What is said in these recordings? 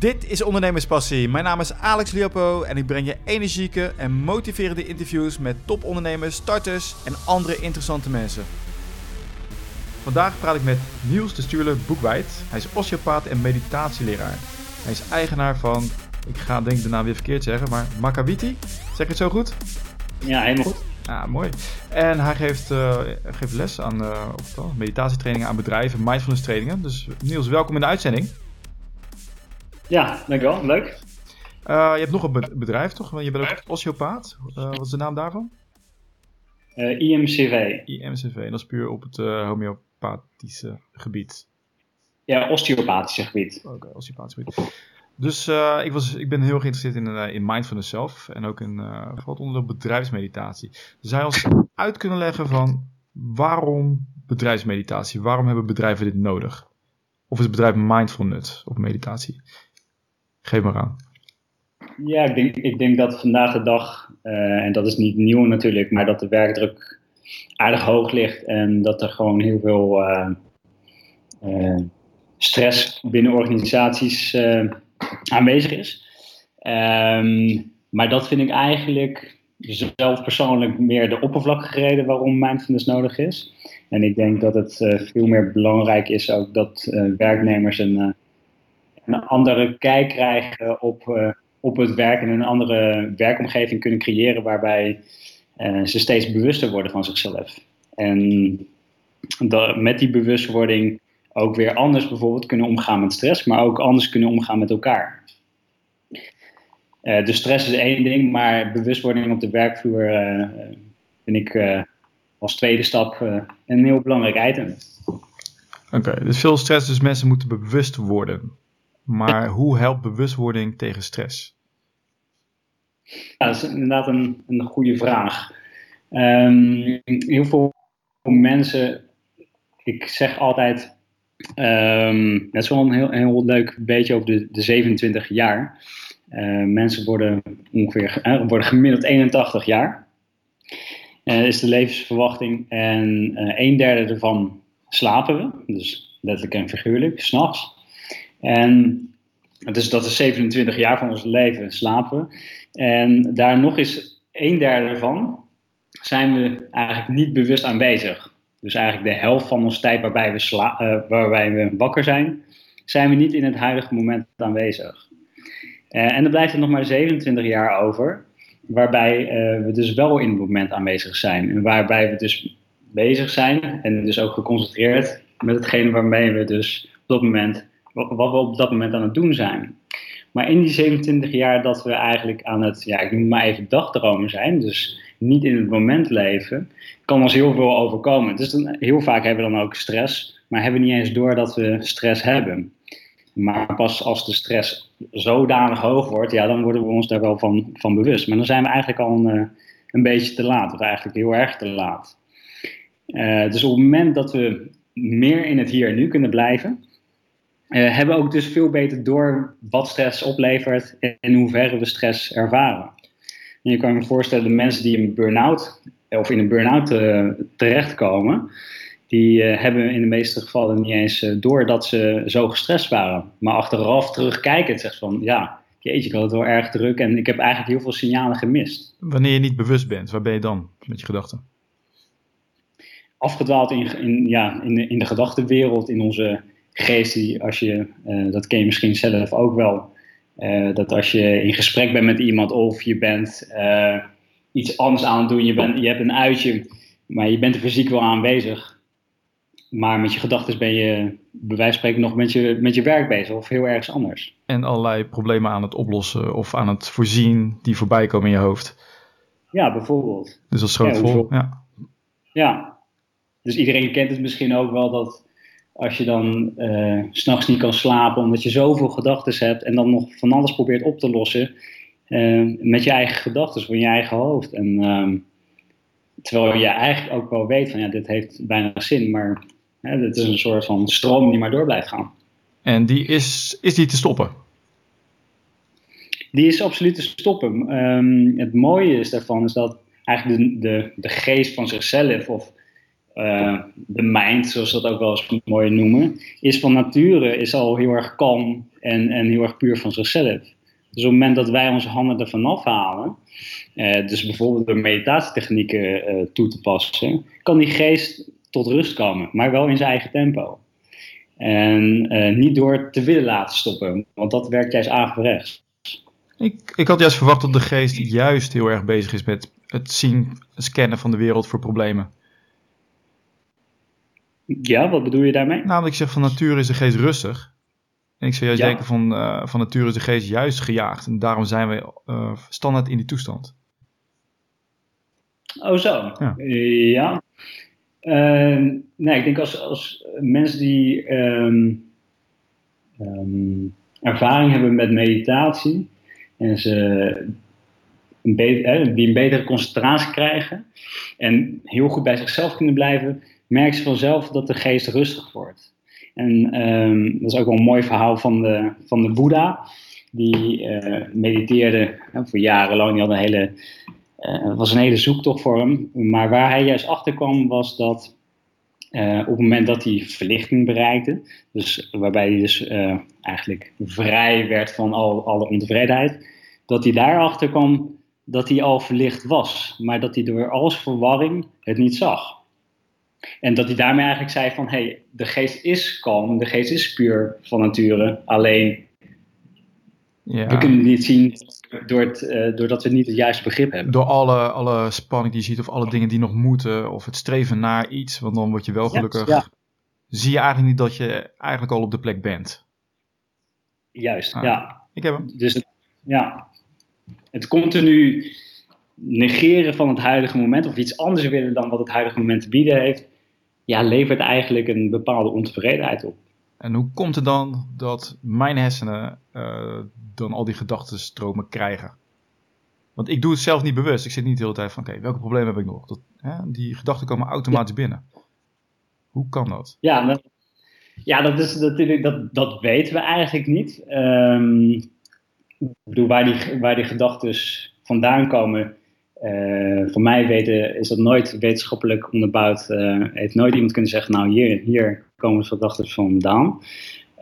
Dit is Ondernemerspassie. Mijn naam is Alex Liopo en ik breng je energieke en motiverende interviews met topondernemers, starters en andere interessante mensen. Vandaag praat ik met Niels de Stuurle Boekwijd. Hij is osteopaat en meditatieleraar. Hij is eigenaar van, ik ga denk ik de naam weer verkeerd zeggen, maar Makawiti. Zeg ik het zo goed? Ja, helemaal goed. Ja, mooi. En hij geeft, uh, geeft les aan uh, meditatietrainingen aan bedrijven, mindfulness trainingen. Dus Niels, welkom in de uitzending. Ja, dankjewel. Leuk. Uh, je hebt nog een bedrijf, toch? Je bent ook osteopaat. wat is de naam daarvan? IMCV. IMCV, en dat is puur op het homeopathische gebied. Ja, osteopathische gebied. Oké, okay, osteopathische gebied. Dus uh, ik, was, ik ben heel geïnteresseerd in, uh, in mindfulness zelf en ook in uh, vooral onder bedrijfsmeditatie. Zou je ons uit kunnen leggen van waarom bedrijfsmeditatie? Waarom hebben bedrijven dit nodig? Of is het bedrijf mindfulness of meditatie? Geef maar aan. Ja, ik denk, ik denk dat vandaag de dag, en dat is niet nieuw natuurlijk, maar dat de werkdruk aardig hoog ligt en dat er gewoon heel veel stress binnen organisaties aanwezig is. Um, maar dat vind ik eigenlijk zelf persoonlijk meer de oppervlakkige reden waarom mindfulness nodig is. En ik denk dat het veel meer belangrijk is ook dat werknemers een, een, andere kijk krijgen op, op het werk en een andere werkomgeving kunnen creëren waarbij ze steeds bewuster worden van zichzelf. En dat, met die bewustwording ook weer anders bijvoorbeeld kunnen omgaan met stress, maar ook anders kunnen omgaan met elkaar. Uh, dus stress is één ding, maar bewustwording op de werkvloer vind ik als tweede stap een heel belangrijk item. Oké, dus veel stress, dus mensen moeten bewust worden. Maar hoe helpt bewustwording tegen stress? Dat is inderdaad een, een goede vraag. Um, heel veel mensen, ik zeg altijd, dat is wel een heel, heel leuk beetje over de, de 27 jaar. Uh, mensen worden ongeveer worden gemiddeld 81 jaar. Uh, is de levensverwachting. En een derde ervan slapen we. Dus letterlijk en figuurlijk, s'nachts. En dus dat is 27 jaar van ons leven slapen. En daar nog eens een derde ervan zijn we eigenlijk niet bewust aanwezig. Dus eigenlijk de helft van onze tijd waarbij we, sla uh, waarbij we wakker zijn, zijn we niet in het huidige moment aanwezig. Uh, en dan blijft er nog maar 27 jaar over, waarbij uh, we dus wel in het moment aanwezig zijn. En waarbij we dus bezig zijn en dus ook geconcentreerd met hetgene waarmee we dus op dat moment, wat we op dat moment aan het doen zijn. Maar in die 27 jaar dat we eigenlijk aan het, ja, ik noem maar even dagdromen zijn, dus niet in het moment leven, kan ons heel veel overkomen. Dus dan, heel vaak hebben we dan ook stress, maar hebben niet eens door dat we stress hebben. Maar pas als de stress zodanig hoog wordt, ja, dan worden we ons daar wel van, van bewust. Maar dan zijn we eigenlijk al een, eh, een beetje te laat, of eigenlijk heel erg te laat. Uh, dus op het moment dat we meer in het hier en nu kunnen blijven, uh, hebben we ook dus veel beter door wat stress oplevert en in hoeverre we stress ervaren. En je kan je voorstellen, de mensen die een burn-out of in een burn-out uh, terechtkomen, die uh, hebben in de meeste gevallen niet eens door dat ze zo gestrest waren. Maar achteraf terugkijkend zegt van, ja, jeetje, ik had het wel erg druk en ik heb eigenlijk heel veel signalen gemist. Wanneer je niet bewust bent, waar ben je dan met je gedachten? Afgedwaald in, in, ja, in, de, in de gedachtenwereld, in onze geest, die, als je, dat ken je misschien zelf ook wel, uh, dat als je in gesprek bent met iemand of je bent uh, iets anders aan het doen, je, bent, je hebt een uitje, maar je bent er fysiek wel aanwezig. Maar met je gedachten ben je bij wijze van spreken nog met je, met je werk bezig of heel ergens anders. En allerlei problemen aan het oplossen of aan het voorzien die voorbij komen in je hoofd. Ja, bijvoorbeeld. Dus dat schoot ja, vol, ja. Ja, dus iedereen kent het misschien ook wel dat als je dan uh, s'nachts niet kan slapen omdat je zoveel gedachten hebt en dan nog van alles probeert op te lossen uh, met je eigen gedachten van je eigen hoofd. En, uh, terwijl je eigenlijk ook wel weet van ja, dit heeft bijna zin, maar uh, dit is een soort van stroom die maar door blijft gaan. En die is, is die te stoppen? Die is absoluut te stoppen. Um, het mooie is daarvan is dat eigenlijk de, de, de geest van zichzelf of de mind, zoals we dat ook wel eens mooi noemen, is van nature is al heel erg kalm en, en heel erg puur van zichzelf. Dus op het moment dat wij onze handen ervan afhalen, uh, dus bijvoorbeeld door meditatietechnieken uh, toe te passen, kan die geest tot rust komen, maar wel in zijn eigen tempo. En uh, niet door te willen laten stoppen, want dat werkt juist averechts. Ik, ik had juist verwacht dat de geest juist heel erg bezig is met het zien, scannen van de wereld voor problemen. Ja, wat bedoel je daarmee? Nou, ik zeg van nature is de geest rustig. En ik zou juist denken van, uh, van nature is de geest juist gejaagd. En daarom zijn we uh, standaard in die toestand. Oh zo, ja. ja. Uh, nee, ik denk als, als mensen die um, um, ervaring hebben met meditatie en ze een beter, die een betere concentratie krijgen en heel goed bij zichzelf kunnen blijven, merken ze vanzelf dat de geest rustig wordt. En um, dat is ook wel een mooi verhaal van de, van de Boeddha. Die uh, mediteerde uh, voor jarenlang. Die een hele, het was een hele zoektocht voor hem. Maar waar hij juist achter kwam was dat op het moment dat hij verlichting bereikte, dus waarbij hij dus eigenlijk vrij werd van al, alle ontevredenheid, dat hij daarachter kwam dat hij al verlicht was, maar dat hij door alles verwarring het niet zag. En dat hij daarmee eigenlijk zei van, hé, hey, de geest is kalm, de geest is puur van nature, alleen ja. we kunnen het niet zien door het, uh, doordat we niet het juiste begrip hebben. Door alle, alle spanning die je ziet of alle dingen die nog moeten of het streven naar iets, want dan word je wel gelukkig. Ja, ja. Zie je eigenlijk niet dat je eigenlijk al op de plek bent. Juist, ah, ja. Ik heb hem. Dus ja, het continu negeren van het huidige moment of iets anders willen dan wat het huidige moment te bieden heeft, ja, levert eigenlijk een bepaalde ontevredenheid op. En hoe komt het dan dat mijn hersenen uh, dan al die gedachtenstromen krijgen? Want ik doe het zelf niet bewust. Ik zit niet de hele tijd van, oké, welke problemen heb ik nog? Dat, hè, die gedachten komen automatisch binnen. Hoe kan dat? Ja, dat, ja dat, is natuurlijk, dat, dat weten we eigenlijk niet. Um, ik bedoel, waar die, waar die gedachten vandaan komen, uh, voor mij weten is dat nooit wetenschappelijk onderbouwd. Uh, heeft nooit iemand kunnen zeggen, nou hier, hier komen gedachten vandaan.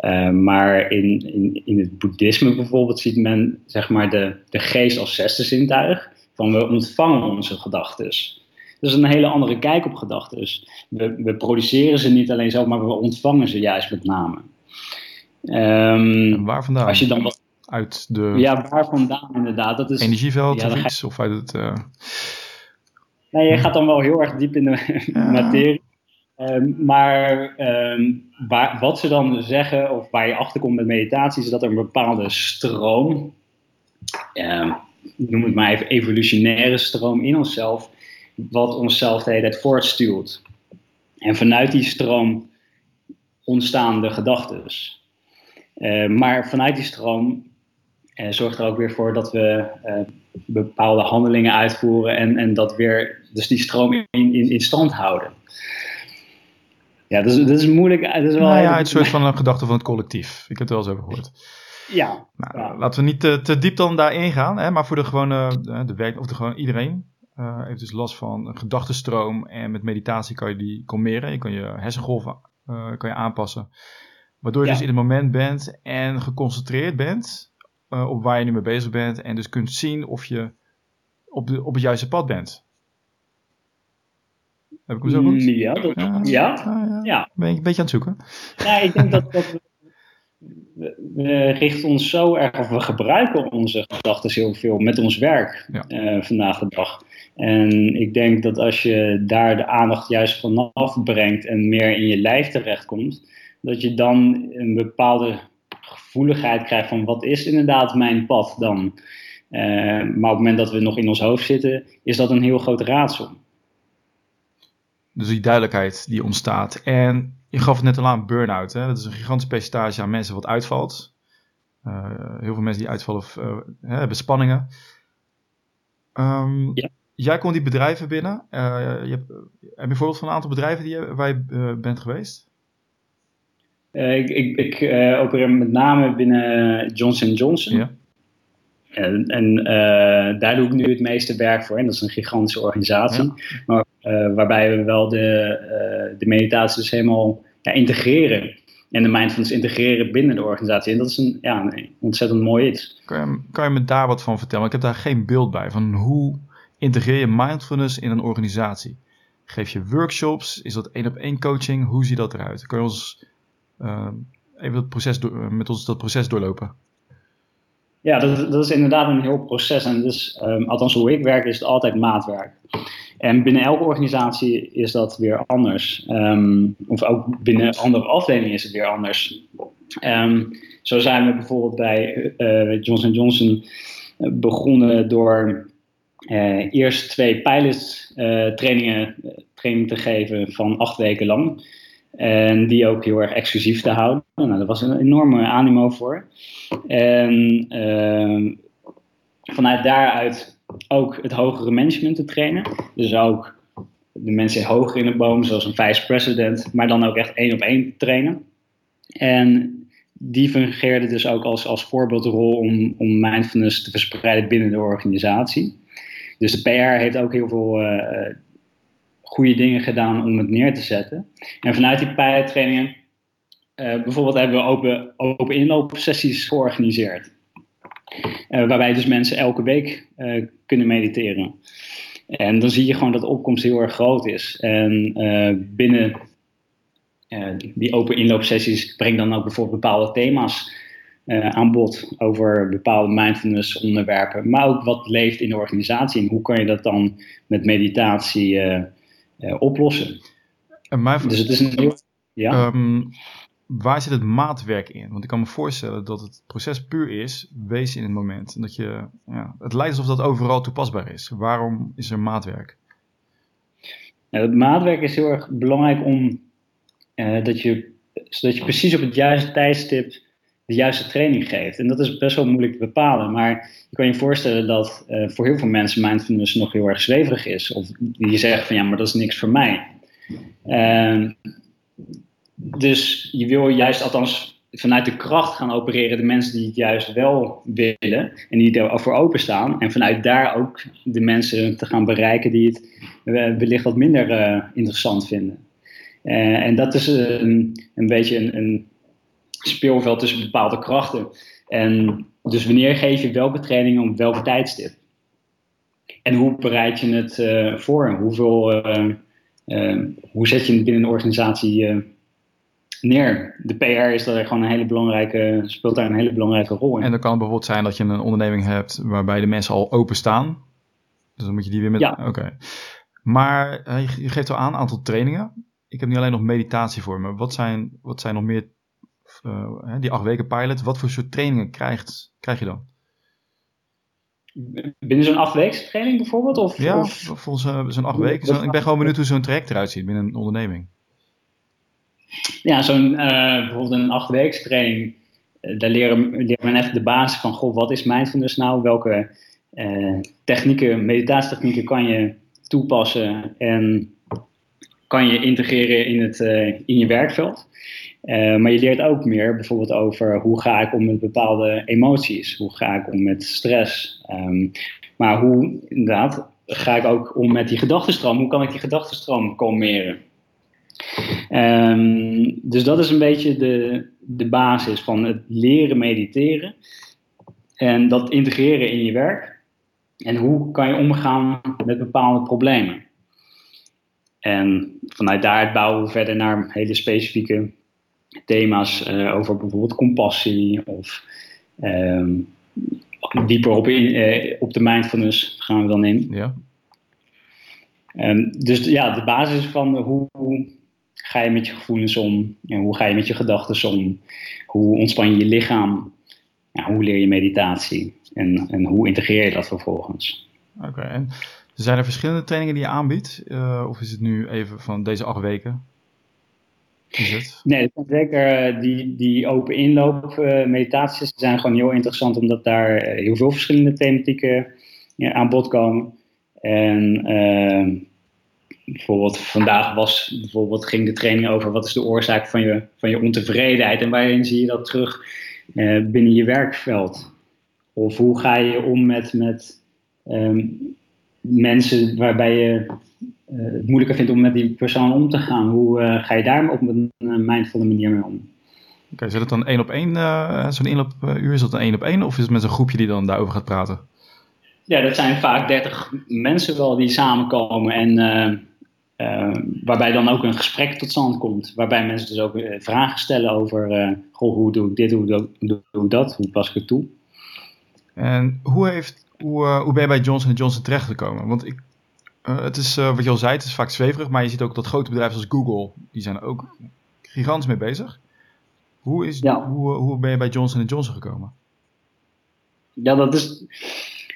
Uh, maar in, in, in het boeddhisme bijvoorbeeld ziet men zeg maar, de, de geest als zesde zintuig. Van we ontvangen onze gedachten. Dat is een hele andere kijk op gedachten. We, we produceren ze niet alleen zelf, maar we ontvangen ze juist met name. Um, waar vandaan? Als je dan wat uit de... Ja, waar vandaan inderdaad. Dat is, energieveld ja, of iets? Of uit het... Uh... Nee, je gaat dan wel heel erg diep in de materie. Um, maar um, waar, wat ze dan zeggen, of waar je achter komt met meditatie, is dat er een bepaalde stroom, uh, noem het maar even evolutionaire stroom in onszelf, wat onszelf de hele tijd voortstuurt. En vanuit die stroom ontstaan de gedachten. Uh, maar vanuit die stroom en zorgt er ook weer voor dat we uh, bepaalde handelingen uitvoeren en, en dat weer, dus die stroom in, in, in stand houden. Ja, dat is, dat is moeilijk. Dat is wel nou ja, het soort van een gedachte van het collectief. Ik heb het wel eens over gehoord. Ja. Nou, ja. Laten we niet te, te, diep dan daarin gaan, hè, maar voor de gewone, de werk, of de gewoon iedereen uh, heeft dus last van een gedachtenstroom en met meditatie kan je die kalmeren. Je kan je hersengolven kan je aanpassen. Waardoor je ja. dus in het moment bent en geconcentreerd bent uh, op waar je nu mee bezig bent. En dus kunt zien of je op, de, op het juiste pad bent. Heb ik hem zo goed? Ja, dat, ja, ja, ja. Ben je een beetje aan het zoeken? Ja, ik denk dat, dat we, we, richten ons zo erg, of we gebruiken onze gedachten heel veel met ons werk uh, vandaag de dag. En ik denk dat als je daar de aandacht juist vanaf brengt en meer in je lijf terechtkomt, dat je dan een bepaalde gevoeligheid krijgt van wat is inderdaad mijn pad dan. Uh, maar op het moment dat we nog in ons hoofd zitten, is dat een heel groot raadsel. Dus die duidelijkheid die ontstaat. En je gaf het net al aan, burn-out. Hè? Dat is een gigantisch percentage aan mensen wat uitvalt. Uh, heel veel mensen die uitvallen uh, hebben spanningen. Um, ja. Jij komt die bedrijven binnen. je hebt, heb je voorbeeld van een aantal bedrijven die je, waar je bent geweest? Uh, ik ik, ik uh, opereer met name binnen Johnson Johnson. Ja. En, en uh, daar doe ik nu het meeste werk voor. En dat is een gigantische organisatie. Ja. Maar waarbij we wel de, de meditatie dus helemaal ja, integreren. En de mindfulness integreren binnen de organisatie. En dat is een, ja, een ontzettend mooi iets. Kan je, kan je me daar wat van vertellen? Ik heb daar geen beeld bij. Van hoe integreer je mindfulness in een organisatie? Geef je workshops? Is dat één op één coaching? Hoe ziet dat eruit? Kun je ons uh, even dat proces door, met ons dat proces doorlopen? Ja, dat, dat, is inderdaad een heel proces. En dus, um, althans hoe ik werk, is het altijd maatwerk. En binnen elke organisatie is dat weer anders. Um, of ook binnen andere afdelingen is het weer anders. Zo zijn we bijvoorbeeld bij uh, Johnson Johnson eh, begonnen door eerst twee pilot uh, trainingen training te geven van acht weken lang. En die ook heel erg exclusief te houden. Nou, daar was een enorme animo voor. En uh, vanuit daaruit ook het hogere management te trainen. Dus ook de mensen hoger in de boom, zoals een vice-president, maar dan ook echt één op één trainen. En die fungeerde dus ook als, als voorbeeldrol om, om mindfulness te verspreiden binnen de organisatie. Dus de PR heeft ook heel veel uh, goede dingen gedaan om het neer te zetten. En vanuit die pilottrainingen, uh, bijvoorbeeld hebben we open, open inloopsessies georganiseerd. Uh, waarbij dus mensen elke week uh, kunnen mediteren. En dan zie je gewoon dat de opkomst heel erg groot is. En binnen die open inloopsessies breng dan ook bijvoorbeeld bepaalde thema's aan bod over bepaalde mindfulness onderwerpen. Maar ook wat leeft in de organisatie en hoe kan je dat dan met meditatie oplossen. Maar, dus het is een ja? Um, waar zit het maatwerk in? Want ik kan me voorstellen dat het proces puur is, wees in het moment. En dat je, ja, het lijkt alsof dat overal toepasbaar is. Waarom is er maatwerk? Ja, het maatwerk is heel erg belangrijk om uh, dat, je, zodat je precies op het juiste tijdstip de juiste training geeft. En dat is best wel moeilijk te bepalen. Maar je kan je voorstellen dat uh, voor heel veel mensen mindfulness nog heel erg zweverig is. Of die zeggen van ja, maar dat is niks voor mij. Uh, dus je wil juist althans vanuit de kracht gaan opereren de mensen die het juist wel willen en die ervoor openstaan. En vanuit daar ook de mensen te gaan bereiken die het wellicht wat minder uh, interessant vinden. En dat is een, een beetje een, een speelveld tussen bepaalde krachten. En dus wanneer geef je welke trainingen op welke tijdstip? En hoe bereid je het uh, voor? Hoeveel, uh, uh, hoe zet je het binnen een organisatie neer? De PR is daar gewoon een hele belangrijke, speelt daar een hele belangrijke rol in. En dan kan het bijvoorbeeld zijn dat je een onderneming hebt waarbij de mensen al openstaan. Dus dan moet je die weer met. Ja. Oké. Maar je geeft al aan een aantal trainingen. Ik heb niet alleen nog meditatie voor me. Wat zijn, wat zijn nog meer uh, die acht weken pilot, wat voor soort trainingen krijgt, krijg je dan? Binnen zo'n acht weken training bijvoorbeeld? Of, ja, of? volgens uh, zo'n acht weken. Zo, ik ben gewoon benieuwd hoe zo'n traject eruit ziet binnen een onderneming. Ja, zo'n uh, bijvoorbeeld een acht weken training, daar leren, leert men echt de basis van, goh, wat is mindfulness nou? Welke technieken, meditatietechnieken kan je toepassen en kan je integreren in, het, in je werkveld? Uh, maar je leert ook meer bijvoorbeeld over hoe ga ik om met bepaalde emoties, hoe ga ik om met stress. Um, maar hoe inderdaad ga ik ook om met die gedachtenstroom, hoe kan ik die gedachtenstroom kalmeren. Um, dus dat is een beetje de, de basis van het leren mediteren en dat integreren in je werk. En hoe kan je omgaan met bepaalde problemen. En vanuit daar bouwen we verder naar hele specifieke thema's uh, over bijvoorbeeld compassie of um, dieper op, in, uh, op de mindfulness gaan we dan in. Ja. Um, dus ja, de basis van hoe, hoe, ga je met je gevoelens om, en hoe ga je met je gedachten om, hoe ontspan je je lichaam, ja, hoe leer je meditatie en, en hoe integreer je dat vervolgens. Oké, en zijn er verschillende trainingen die je aanbiedt? Uh, of is het nu even van deze acht weken? Nee, zeker eh, die, die open inloop uh, meditaties zijn gewoon heel interessant omdat daar eh, heel veel verschillende thematieken aan bod komen. En bijvoorbeeld vandaag was, bijvoorbeeld ging de training over wat is de oorzaak van je, van je ontevredenheid en waarin zie je dat terug binnen je werkveld. Of hoe ga je om met, met um, mensen waarbij je het moeilijker vindt om met die persoon om te gaan. Hoe ga je daar op een mindvolle manier mee om? Oké, okay, het dan één op één, zo'n inloopuur? Is dat een één op één of is het met een groepje die dan daarover gaat praten? Ja, dat zijn vaak 30 mensen wel die samenkomen en uh, waarbij dan ook een gesprek tot stand komt. Waarbij mensen dus ook uh, vragen stellen over, uh, goh, hoe doe ik dit, hoe doe, doe dat, hoe pas ik het toe. En hoe, heeft, hoe, hoe ben je bij Johnson Johnson terechtgekomen? Want ik, het is, wat je al zei, het is vaak zweverig, maar je ziet ook dat grote bedrijven zoals Google, die zijn er ook gigantisch mee bezig. Hoe, is, hoe, hoe ben je bij Johnson Johnson gekomen? Ja, dat is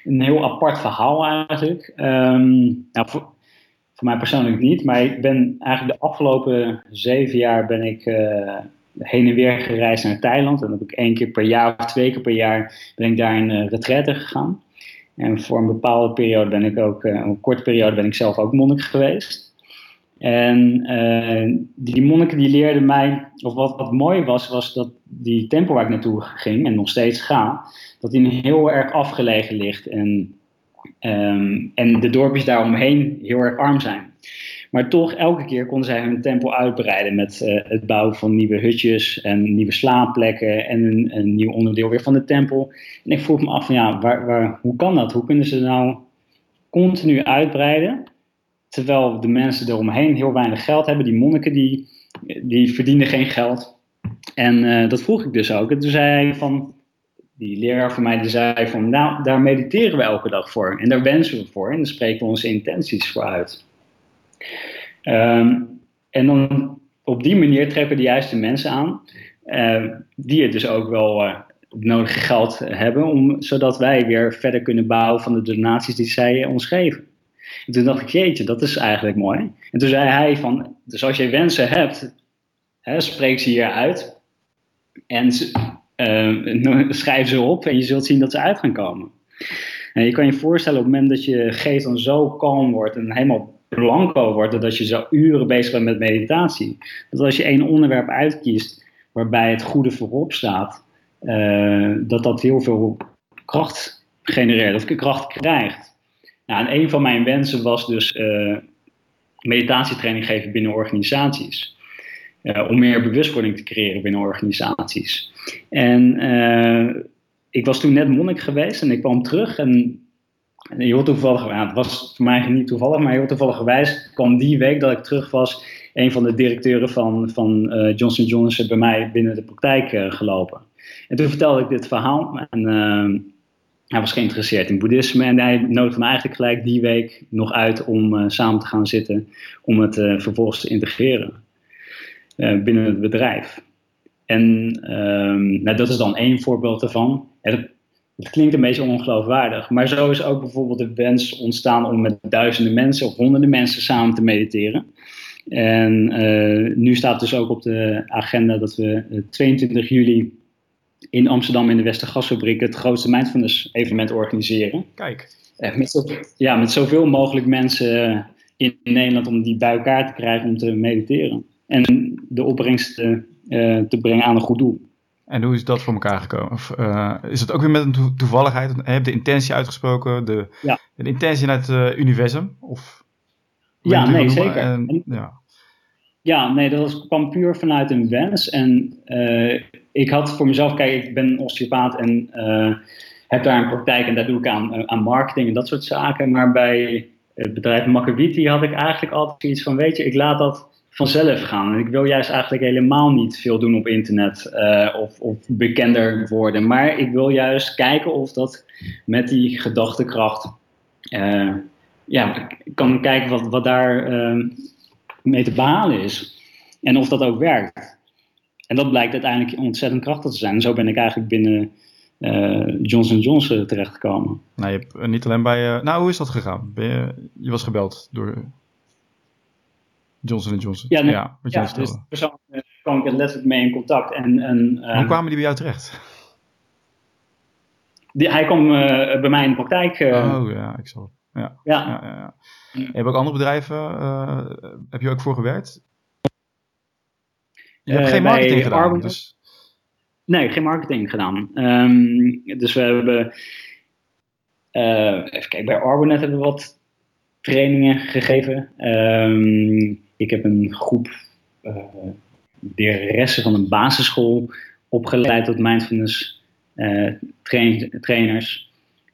een heel apart verhaal eigenlijk. Um, nou, voor, voor mij persoonlijk niet, maar ik ben eigenlijk de afgelopen zeven jaar ben ik heen en weer gereisd naar Thailand. En dan heb ik één keer per jaar of twee keer per jaar ben ik daar in uh, retraite gegaan. En voor een bepaalde periode ben ik ook, uh, een korte periode ben ik zelf ook monnik geweest. En uh, die monniken die leerden mij, of wat, wat mooi was, was dat die tempel waar ik naartoe ging en nog steeds ga, dat die heel erg afgelegen ligt. En Um, en de dorpjes daaromheen heel erg arm zijn. Maar toch, elke keer konden zij hun tempel uitbreiden met uh, het bouwen van nieuwe hutjes en nieuwe slaapplekken en een, een, nieuw onderdeel weer van de tempel. En ik vroeg me af van ja, waar, waar, hoe kan dat? Hoe kunnen ze nou continu uitbreiden? Terwijl de mensen eromheen heel weinig geld hebben. Die monniken die, die verdienen geen geld. En uh, dat vroeg ik dus ook. En toen zei hij van, die leraar van mij die zei van, nou, daar mediteren we elke dag voor. En daar wensen we voor. En daar spreken we onze intenties voor uit. Um, en dan op die manier trekken de juiste mensen aan. Uh, die het dus ook wel uh, het nodige geld hebben. Om, zodat wij weer verder kunnen bouwen van de donaties die zij ons geven. En toen dacht ik, jeetje, dat is eigenlijk mooi. En toen zei hij van, dus als je wensen hebt, hè, spreek ze hier uit. En uh, schrijf ze op en je zult zien dat ze uit gaan komen. En je kan je voorstellen op het moment dat je geest dan zo kalm wordt en helemaal blanco wordt, dat je zo uren bezig bent met meditatie. Dat als je één onderwerp uitkiest waarbij het goede voorop staat, uh, dat dat heel veel kracht genereert of kracht krijgt. Nou, en een van mijn wensen was dus uh, meditatietraining geven binnen organisaties. Uh, om meer bewustwording te creëren binnen organisaties. En ik was toen net monnik geweest en ik kwam terug en toevallig, het was voor mij niet toevallig, maar heel toevallig gewijs kwam die week dat ik terug was, een van de directeuren van, van uh, Johnson Johnson bij mij binnen de praktijk gelopen. En toen vertelde ik dit verhaal en hij was geïnteresseerd in boeddhisme en hij nodigde me eigenlijk gelijk die week nog uit om samen te gaan zitten om het vervolgens te integreren. Eh, binnen het bedrijf. En um, nou, dat is dan één voorbeeld. Het, het klinkt een beetje ongeloofwaardig, maar zo is ook bijvoorbeeld de wens ontstaan om met duizenden mensen of honderden mensen samen te mediteren. En uh, nu staat dus ook op de agenda dat we 22 juli in Amsterdam in de Westergasfabriek het grootste mindfulness evenement organiseren. Kijk. Met, zo, ja, met zoveel mogelijk mensen in Nederland om die bij elkaar te krijgen om te mediteren en de opbrengst uh, te brengen aan een goed doel. En hoe is dat voor elkaar gekomen? Of, uh, is het ook weer met een toevalligheid? Heb de intentie uitgesproken? De, ja. de intentie naar het uh, universum? Of, ja, nee, zeker. En, ja. ja, nee, dat kwam puur vanuit een wens. En uh, ik had voor mezelf, kijk, ik ben osteopaat en heb daar een praktijk en daar doe ik aan, aan marketing en dat soort zaken. Maar bij het bedrijf Makabiti had ik eigenlijk altijd iets van, weet je, ik laat dat vanzelf gaan. En ik wil juist eigenlijk helemaal niet veel doen op internet uh, of, of, bekender worden. Maar ik wil juist kijken of dat met die gedachtekracht. Uh, ja, kan kijken wat, wat daar uh, mee te behalen is. En of dat ook werkt. En dat blijkt uiteindelijk ontzettend krachtig te zijn. En zo ben ik eigenlijk binnen Johnson Johnson terechtgekomen. Nou, je hebt niet alleen bij. nou, hoe is dat gegaan? Je, je was gebeld door Johnson Johnson. Ja, ja, wat ja dus persoonlijk uh, kwam ik er letterlijk mee in contact. En, en, uh, Hoe kwamen die bij jou terecht? Die, hij kwam uh, bij mij in de praktijk. Uh, oh ja, ik zal. Ja. Ja. ja, ja, ja. Heb je ook andere bedrijven, heb je ook voor gewerkt? Je hebt geen marketing gedaan, dus... Nee, geen marketing gedaan. Um, dus we hebben, even kijken, bij Arbonet hebben we wat trainingen gegeven. Ehm, ik heb een groep uh, leraressen van een basisschool opgeleid tot mindfulness uh, train, trainers.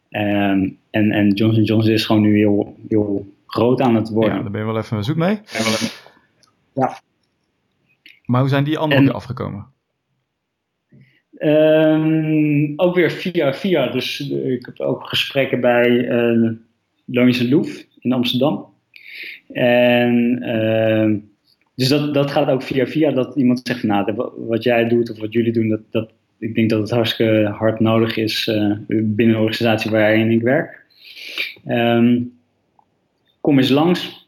Um, en, en Johnson Johnson is gewoon nu heel, heel groot aan het worden. Ja, daar ben je wel even zoek mee. Ja. Maar hoe zijn die anderen weer afgekomen? Um, ook weer via via. Dus ik heb ook gesprekken bij uh, Loonse Loef in Amsterdam. En uh, dus dat, dat gaat ook via via. Dat iemand zegt, nou, wat jij doet of wat jullie doen, dat, dat, ik denk dat het hartstikke hard nodig is uh, binnen een organisatie waarin ik werk. Um, kom eens langs.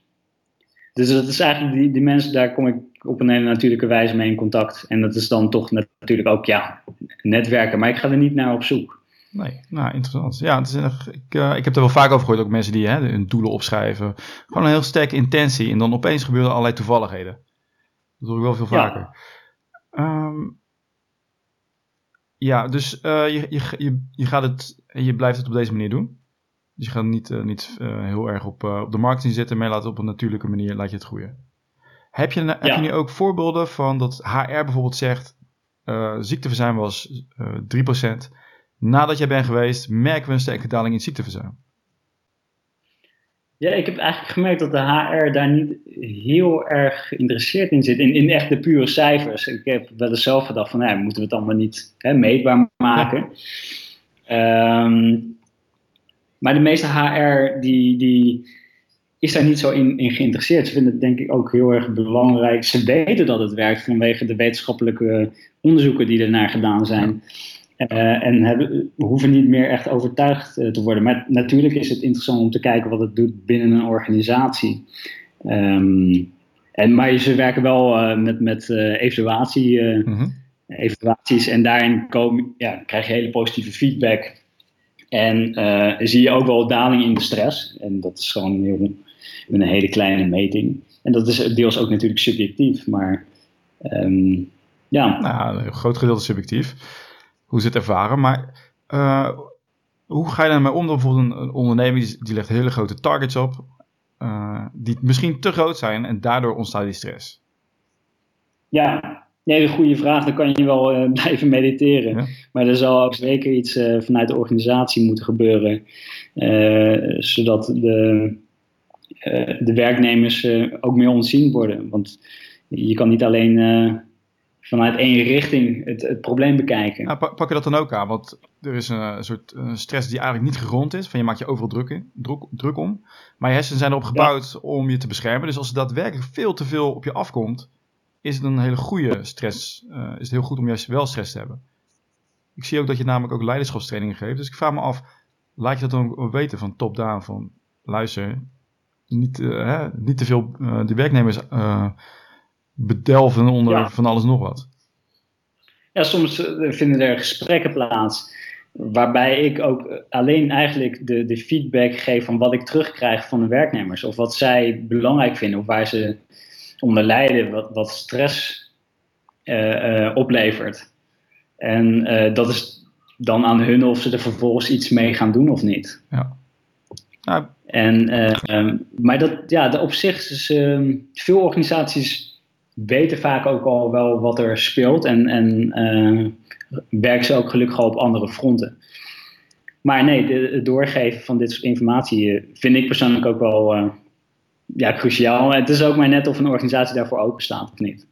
Dus dat is eigenlijk die, die mensen, daar kom ik op een hele natuurlijke wijze mee in contact. En dat is dan toch natuurlijk ook, ja, netwerken. Maar ik ga er niet naar op zoek. Nee, nou interessant. Ja, het is, ik, uh, ik heb er wel vaak over gehoord, ook mensen die hè, hun doelen opschrijven. Gewoon een heel sterke intentie. En dan opeens gebeuren allerlei toevalligheden. Dat hoor ik wel veel vaker. Ja, um, ja dus uh, je, je, je, gaat het, je blijft het op deze manier doen. Dus je gaat niet, uh, niet heel erg op, op de marketing zitten, maar laat het op een natuurlijke manier laat je het groeien. Heb je, heb je nu ook voorbeelden van dat HR bijvoorbeeld zegt, ziekteverzuim was 3%. Nadat jij bent geweest, merken we een sterke daling in ziekteverzuim. Ja, ik heb eigenlijk gemerkt dat de HR daar niet heel erg geïnteresseerd in zit. In, in echt de pure cijfers. Ik heb wel eens zelf gedacht van, nou, moeten we het allemaal niet hè, meetbaar maken. Ja. Um, maar de meeste HR die, die is daar niet zo in, in geïnteresseerd. Ze vinden het denk ik ook heel erg belangrijk. Ze weten dat het werkt vanwege de wetenschappelijke onderzoeken die ernaar gedaan zijn. Uh, en hebben, hoeven niet meer echt overtuigd uh, te worden. Maar natuurlijk is het interessant om te kijken wat het doet binnen een organisatie. Um, en, maar ze werken wel uh, met, met evaluatie, mm-hmm. evaluaties en daarin komen, ja, krijg je hele positieve feedback. En zie je ook wel daling in de stress. En dat is gewoon heel, een hele kleine meting. En dat is deels ook natuurlijk subjectief, maar um, ja. Nou, een groot gedeelte subjectief hoe ze het ervaren. Maar uh, hoe ga je daarmee om? Dan bijvoorbeeld een, onderneming die, die, legt hele grote targets op, uh, die misschien te groot zijn en daardoor ontstaat die stress. Ja, nee, een goede vraag. Dan kan je wel uh, blijven mediteren. Ja. Maar er zal ook zeker iets vanuit de organisatie moeten gebeuren, zodat de, de werknemers ook meer ontzien worden. Want je kan niet alleen vanuit één richting het, het probleem bekijken. Nou, pak, je dat dan ook aan? Want er is een, soort stress die eigenlijk niet gegrond is. Van je maakt je overal druk, in, druk, druk om. Maar je hersenen zijn erop gebouwd om je te beschermen. Dus als er daadwerkelijk veel te veel op je afkomt, is het een hele goede stress. Uh, is het heel goed om juist wel stress te hebben. Ik zie ook dat je namelijk ook leiderschapstrainingen geeft. Dus ik vraag me af, laat je dat dan weten van top-down? Van luister, niet, uh, hè, niet te veel uh, de werknemers bedelven onder ja. van alles nog wat. Ja, soms eh, vinden er gesprekken plaats waarbij ik ook alleen eigenlijk de, de feedback geef van wat ik terugkrijg van de werknemers. Of wat zij belangrijk vinden of waar ze onder lijden, wat, wat stress uh, uh, oplevert. En uh, dat is dan aan hun of ze er vervolgens iets mee gaan doen of niet. Ja. Nou, en, um, maar dat, ja, op zich is um, veel organisaties weten vaak ook al wel wat er speelt en, en uh, werken ze ook gelukkig al op andere fronten. Maar nee, de, het doorgeven van dit soort informatie eh, vind ik persoonlijk ook wel uh, ja, cruciaal. Het is ook maar net of een organisatie daarvoor open staat of niet.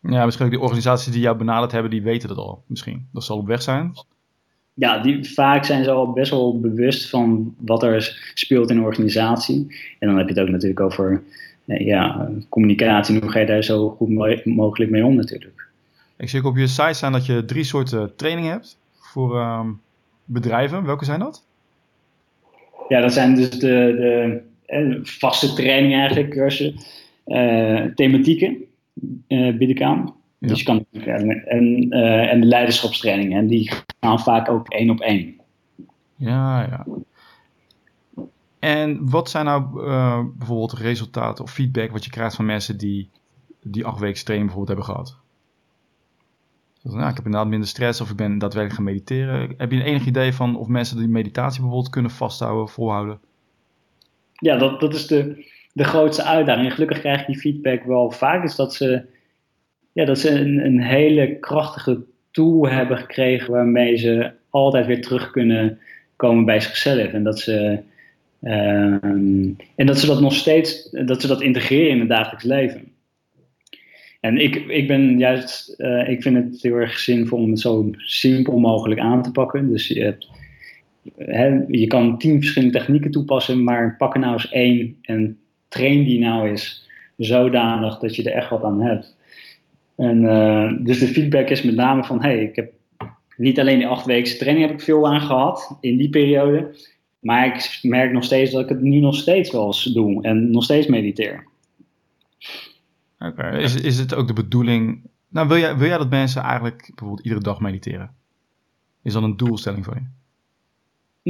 Ja, misschien ook die organisaties die jou benaderd hebben, die weten dat al misschien. Dat zal op weg zijn. Ja, die, vaak zijn ze al best wel bewust van wat er speelt in een organisatie. En dan heb je het ook natuurlijk over ja, communicatie, hoe ga je daar zo goed mogelijk mee om natuurlijk. Ik zie ook op je site staan dat je drie soorten training hebt voor um, bedrijven. Welke zijn dat? Ja, dat zijn dus de, de, de vaste trainingen eigenlijk, cursussen, uh, thematieken uh, bied ik aan. Ja. Dus je kan, en, uh, en de leiderschapstrainingen, en die gaan vaak ook één op één. Ja, ja. En wat zijn nou uh, bijvoorbeeld resultaten of feedback wat je krijgt van mensen die die acht weken training bijvoorbeeld hebben gehad? Dus, nou, ik heb inderdaad minder stress of ik ben daadwerkelijk gaan mediteren. Heb je een enig idee van of mensen die meditatie bijvoorbeeld kunnen vasthouden, volhouden? ja, dat, dat is de, de grootste uitdaging. gelukkig krijg ik die feedback wel vaak. Is dat ze, ja, dat ze een, een hele krachtige tool hebben gekregen waarmee ze altijd weer terug kunnen komen bij zichzelf. En dat ze, ehm, en dat, ze dat nog steeds, dat ze dat integreren in het dagelijks leven. En ik, ik ben juist, eh, ik vind het heel erg zinvol om het zo simpel mogelijk aan te pakken. Dus je, hebt, hè, je kan tien verschillende technieken toepassen, maar pak er nou eens één en train die nou eens zodanig dat je er echt wat aan hebt. En, uh, dus de feedback is met name van, hey, ik heb niet alleen die acht weken training heb ik veel aan gehad in die periode, maar ik merk nog steeds dat ik het nu nog steeds wel eens doe en nog steeds mediteer. Oké, is, is het ook de bedoeling, nou wil jij, wil jij dat mensen eigenlijk bijvoorbeeld iedere dag mediteren? Is dat een doelstelling voor je?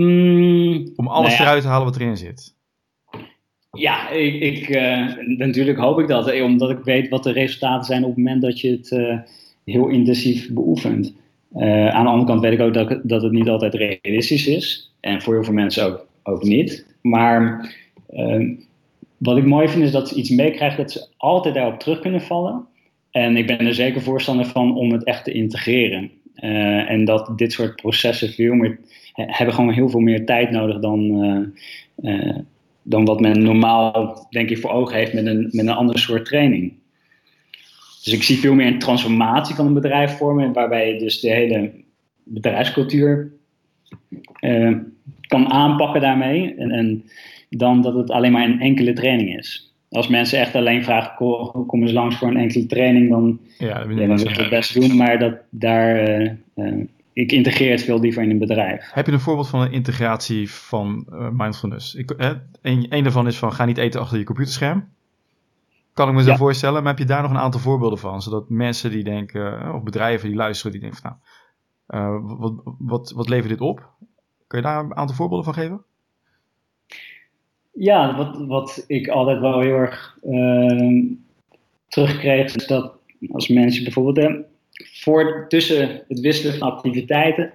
Mm, Om alles nou eruit te halen wat erin zit? Ja, ik, ik uh, natuurlijk hoop ik dat, eh, omdat ik weet wat de resultaten zijn op het moment dat je het uh, heel intensief beoefent. Uh, aan de andere kant weet ik ook dat, dat het niet altijd realistisch is. En voor heel veel mensen ook, ook niet. Maar wat ik mooi vind is dat ze iets meekrijgen dat ze altijd daarop terug kunnen vallen. En ik ben er zeker voorstander van om het echt te integreren. en dat dit soort processen veel meer hebben gewoon heel veel meer tijd nodig dan dan wat men normaal, denk ik, voor ogen heeft met een, met een andere soort training. Dus ik zie veel meer een transformatie van een bedrijf vormen, waarbij je dus de hele bedrijfscultuur uh, kan aanpakken daarmee. En, en, dan dat het alleen maar een enkele training is. Als mensen echt alleen vragen, kom eens langs voor een enkele training, dan, ja, dan wil ik het best doen. Maar dat, daar, uh, uh, ik integreer het veel liever in een bedrijf. Heb je een voorbeeld van een integratie van mindfulness? Ik, hè, een, een daarvan is van ga niet eten achter je computerscherm. Kan ik me zo voorstellen, maar heb je daar nog een aantal voorbeelden van? Zodat mensen die denken, eh, of bedrijven die luisteren, die denken van nou, wat, wat, wat levert dit op? Kun je daar een aantal voorbeelden van geven? Ja, wat, wat ik altijd wel heel erg uh, terugkreeg, is dat als mensen bijvoorbeeld voor tussen het wisselen van activiteiten,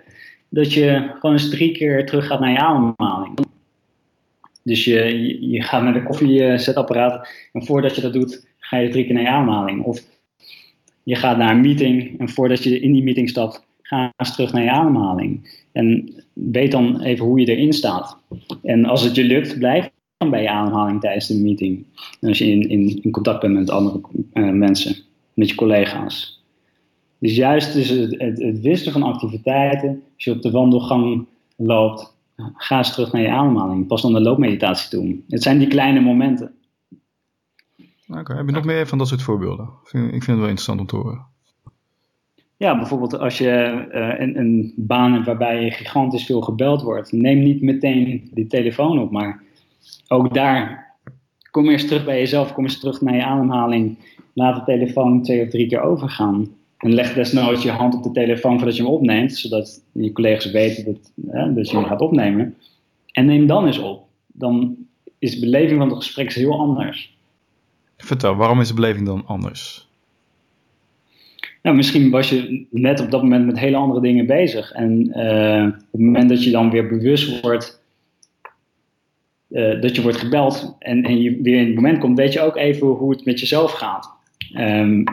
dat je gewoon eens drie keer terug gaat naar je ademhaling. Dus je, je gaat met een koffiezetapparaat en voordat je dat doet, ga je drie keer naar je ademhaling. Of je gaat naar een meeting en voordat je in die meeting stapt, ga eens terug naar je ademhaling. En weet dan even hoe je erin staat. En als het je lukt, blijf dan bij je ademhaling tijdens de meeting. En als je in, in, contact bent met andere uh, mensen, met je collega's. Dus juist dus het, het, van activiteiten, als je op de wandelgang loopt, ga eens terug naar je ademhaling. Pas dan de loopmeditatie doen. Het zijn die kleine momenten. Oké, heb je nog meer van dat soort voorbeelden? Ik vind het wel interessant om te horen. Ja, bijvoorbeeld als je uh, een, een, baan hebt waarbij je gigantisch veel gebeld wordt, neem niet meteen die telefoon op, maar ook daar kom eens terug bij jezelf, kom eens terug naar je ademhaling, laat de telefoon twee of drie keer overgaan. En leg desnoods je hand op de telefoon voordat je hem opneemt, zodat je collega's weten dat, hè, dat je hem gaat opnemen. En neem dan eens op. Dan is de beleving van het gesprek heel anders. Vertel, waarom is de beleving dan anders? Nou, misschien was je net op dat moment met hele andere dingen bezig. En uh, op het moment dat je dan weer bewust wordt uh, dat je wordt gebeld en, en je weer in het moment komt, weet je ook even hoe het met jezelf gaat. Um,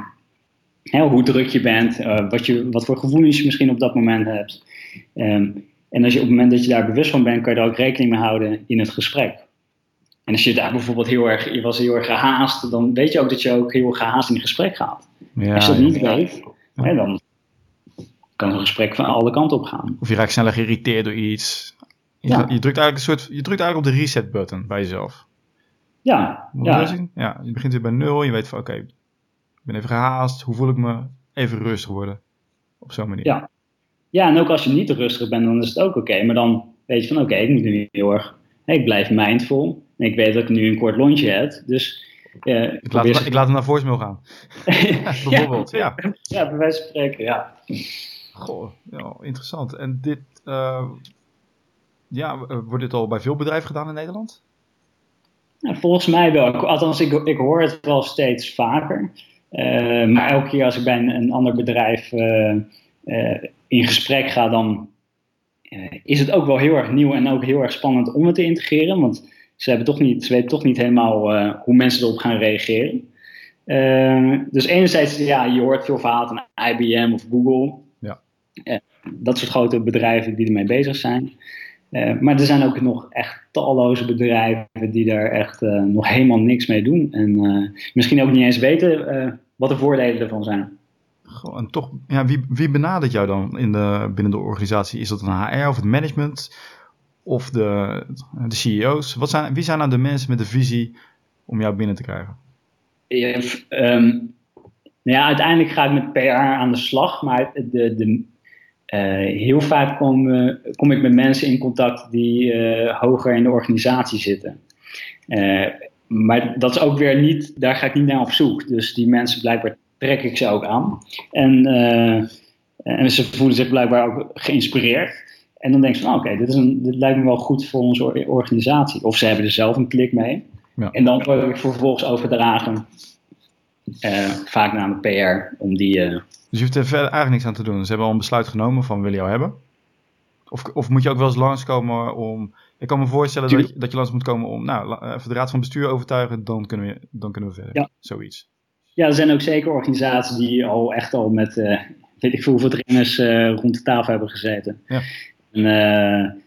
hoe druk je bent, uh, wat, je, wat voor gevoelens je misschien op dat moment hebt. Um, en als je op het moment dat je daar bewust van bent, kan je daar ook rekening mee houden in het gesprek. En als je daar bijvoorbeeld heel erg, je was heel erg gehaast, dan weet je ook dat je ook heel gehaast in gesprek gaat. Ja, als je dat niet ja. weet, hè, dan kan een gesprek van alle kanten op gaan. Of je raakt sneller geïrriteerd door iets. Je, ja. je, drukt eigenlijk een soort, je drukt eigenlijk op de reset button bij jezelf. Ja. Ja. ja. Je begint weer bij nul. Je weet van oké, ik ben even gehaast. Hoe voel ik me? Even rustig worden. Op zo'n manier. Ja. ja, en ook als je niet rustig bent, dan is het ook oké. Maar dan weet je van oké, ik moet nu heel erg. Ik blijf mindful. En ik weet dat ik nu een kort lontje heb. Dus. Uh, ik, laat hem, ik laat hem naar voicemail gaan. Bijvoorbeeld, ja. Ja. ja, bij wijze van spreken, ja. Goh, ja, interessant. En dit, uh, ja, wordt dit al bij veel bedrijven gedaan in Nederland? Nou, volgens mij wel. Althans, ik, ik hoor het wel steeds vaker. Uh, maar elke keer als ik bij een, een ander bedrijf uh, uh, in gesprek ga, dan is het ook wel heel erg nieuw en ook heel erg spannend om het te integreren. Want ze, hebben toch niet, ze weten toch niet helemaal uh, hoe mensen erop gaan reageren. Uh, dus enerzijds, ja, je hoort veel verhalen van IBM of Google. Ja. Uh, dat soort grote bedrijven die ermee bezig zijn. Maar er zijn ook nog echt talloze bedrijven die daar echt nog helemaal niks mee doen. En misschien ook niet eens weten wat de voordelen ervan zijn. Goh, en toch, ja, wie, wie benadert jou dan in de, binnen de organisatie? Is dat een HR of het management of de, de CEO's? Wat zijn, wie zijn nou de mensen met de visie om jou binnen te krijgen? Ja, um, nou uiteindelijk ga ik met PR aan de slag, maar de, de, uh, heel vaak kom, uh, kom ik met mensen in contact die uh, hoger in de organisatie zitten. maar dat is ook weer niet, daar ga ik niet naar op zoek. Dus die mensen blijkbaar trek ik ze ook aan. En, en ze voelen zich blijkbaar ook geïnspireerd. En dan denk je van, oh, oké, dit dit, dit lijkt me wel goed voor onze organisatie. Of ze hebben er zelf een klik mee. Ja. En dan word ik vervolgens overdragen, uh, vaak naar mijn PR, om die... Uh... dus je hoeft er verder eigenlijk niks aan te doen. Ze hebben al een besluit genomen van, willen jou hebben? Of, of moet je ook wel eens langskomen om... Ik kan me voorstellen dat je, dat je langs moet komen om, nou, even de raad van bestuur overtuigen, dan kunnen we, dan kunnen we verder. Ja. Zoiets. Ja, er zijn ook zeker organisaties die al echt al met, uh, weet ik veel hoeveel trainers rond de tafel hebben gezeten. Ja. En,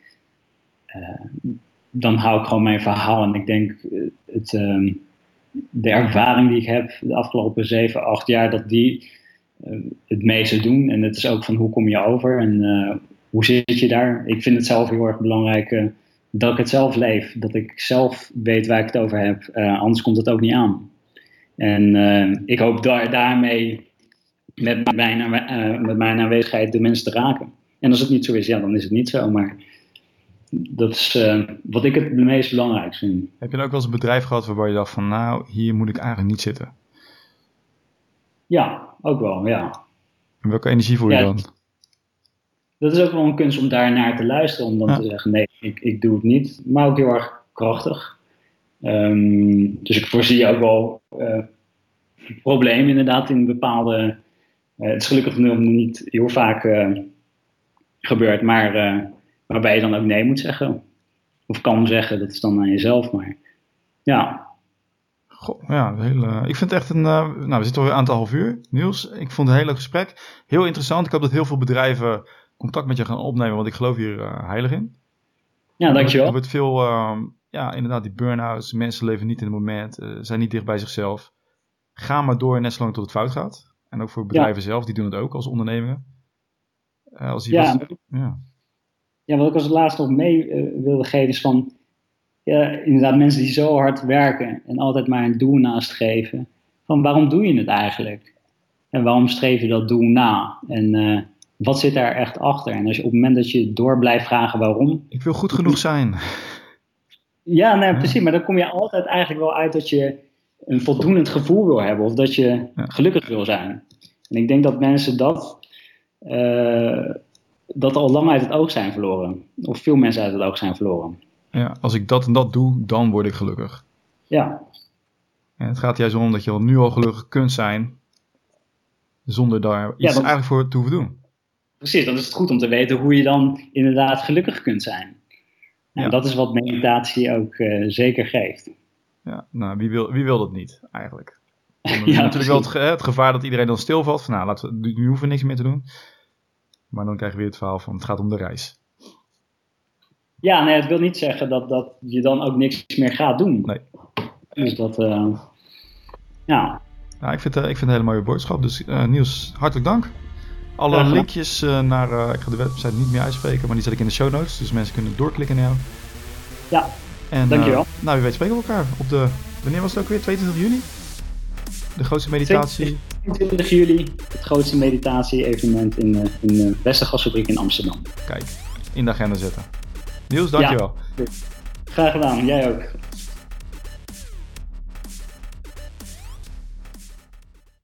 dan hou ik gewoon mijn verhaal. En ik denk, eh, het, ehm, de ervaring die ik heb de afgelopen zeven, acht jaar, dat die het meeste doen. En het is ook van hoe kom je over en hoe zit je daar. Ik vind het zelf heel erg belangrijk dat ik het zelf leef. Dat ik zelf weet waar ik het over heb. anders komt het ook niet aan. En ik hoop daar, daarmee met mijn, met mijn aanwezigheid de mensen te raken. En als het niet zo is, ja, dan is het niet zo. Maar dat is uh, wat ik het meest belangrijk vind. Heb je dan ook wel eens een bedrijf gehad waarbij je dacht van nou, hier moet ik eigenlijk niet zitten? Ja, ook wel, ja. En welke energie voel je ja, dan? Dat is ook wel een kunst om daar naar te luisteren, om dan ja. te zeggen nee, ik, ik doe het niet. Maar ook heel erg krachtig. Um, dus ik voorzie ook wel uh, problemen inderdaad in bepaalde... Uh, het is gelukkig nog niet heel vaak gebeurd, maar Waarbij je dan ook nee moet zeggen. Of kan zeggen, dat is dan aan jezelf. Maar ja. Goh, ja, heel, uh, ik vind het echt een. Uh, nou, we zitten al een aantal half uur, Niels. Ik vond het een heel leuk gesprek. Heel interessant. Ik hoop dat heel veel bedrijven contact met je gaan opnemen, want ik geloof hier heilig in. Ja, dankjewel. Er wordt veel, ehm, ja, inderdaad, die burn-outs. Mensen leven niet in het moment, zijn niet dicht bij zichzelf. Ga maar door net zolang tot het fout gaat. En ook voor bedrijven ja. zelf, die doen het ook als ondernemingen. Als die ja. Was, ja ja, wat ik als laatste nog mee uh, wilde geven is van, ja, inderdaad mensen die zo hard werken en altijd maar een doel naast geven. Van waarom doe je het eigenlijk? En waarom streef je dat doel na? En uh, wat zit daar echt achter? En als je op het moment dat je door blijft vragen waarom. Ik wil goed genoeg zijn. Ja, nee, ja. precies. Maar dan kom je altijd eigenlijk wel uit dat je een voldoend gevoel wil hebben of dat je ja. gelukkig wil zijn. En ik denk dat mensen dat. Uh, dat al lang uit het oog zijn verloren. Of veel mensen uit het oog zijn verloren. Ja, als ik dat en dat doe, dan word ik gelukkig. Ja. En het gaat juist om dat je al nu al gelukkig kunt zijn, zonder daar iets ja, eigenlijk voor te hoeven doen. Precies, dan is het goed om te weten hoe je dan inderdaad gelukkig kunt zijn. En ja. dat is wat meditatie ook uh, zeker geeft. Ja, nou, wie wil, wie wil dat niet eigenlijk? ja, natuurlijk wel het, het, gevaar dat iedereen dan stilvalt. Van, nou, laten we, nu hoeven we niks meer te doen. Maar dan krijg je weer het verhaal van het gaat om de reis. Ja, nee, het wil niet zeggen dat, dat je dan ook niks meer gaat doen. Nee. Dus dat, uh, ja. ja ik, vind, uh, ik vind het een hele mooie boodschap. Dus uh, Niels, hartelijk dank. Alle linkjes naar, ik ga de website niet meer uitspreken, maar die zet ik in de show notes. Dus mensen kunnen doorklikken naar jou. Ja, en, dankjewel. nou, wie weet spreken we elkaar op de, wanneer was het ook weer? 22 juni? De grootste meditatie. 22 juli, het grootste meditatie-evenement in, in de Westergasfabriek in Amsterdam. Kijk, in de agenda zetten. Niels, dankjewel. Ja, graag gedaan. Jij ook.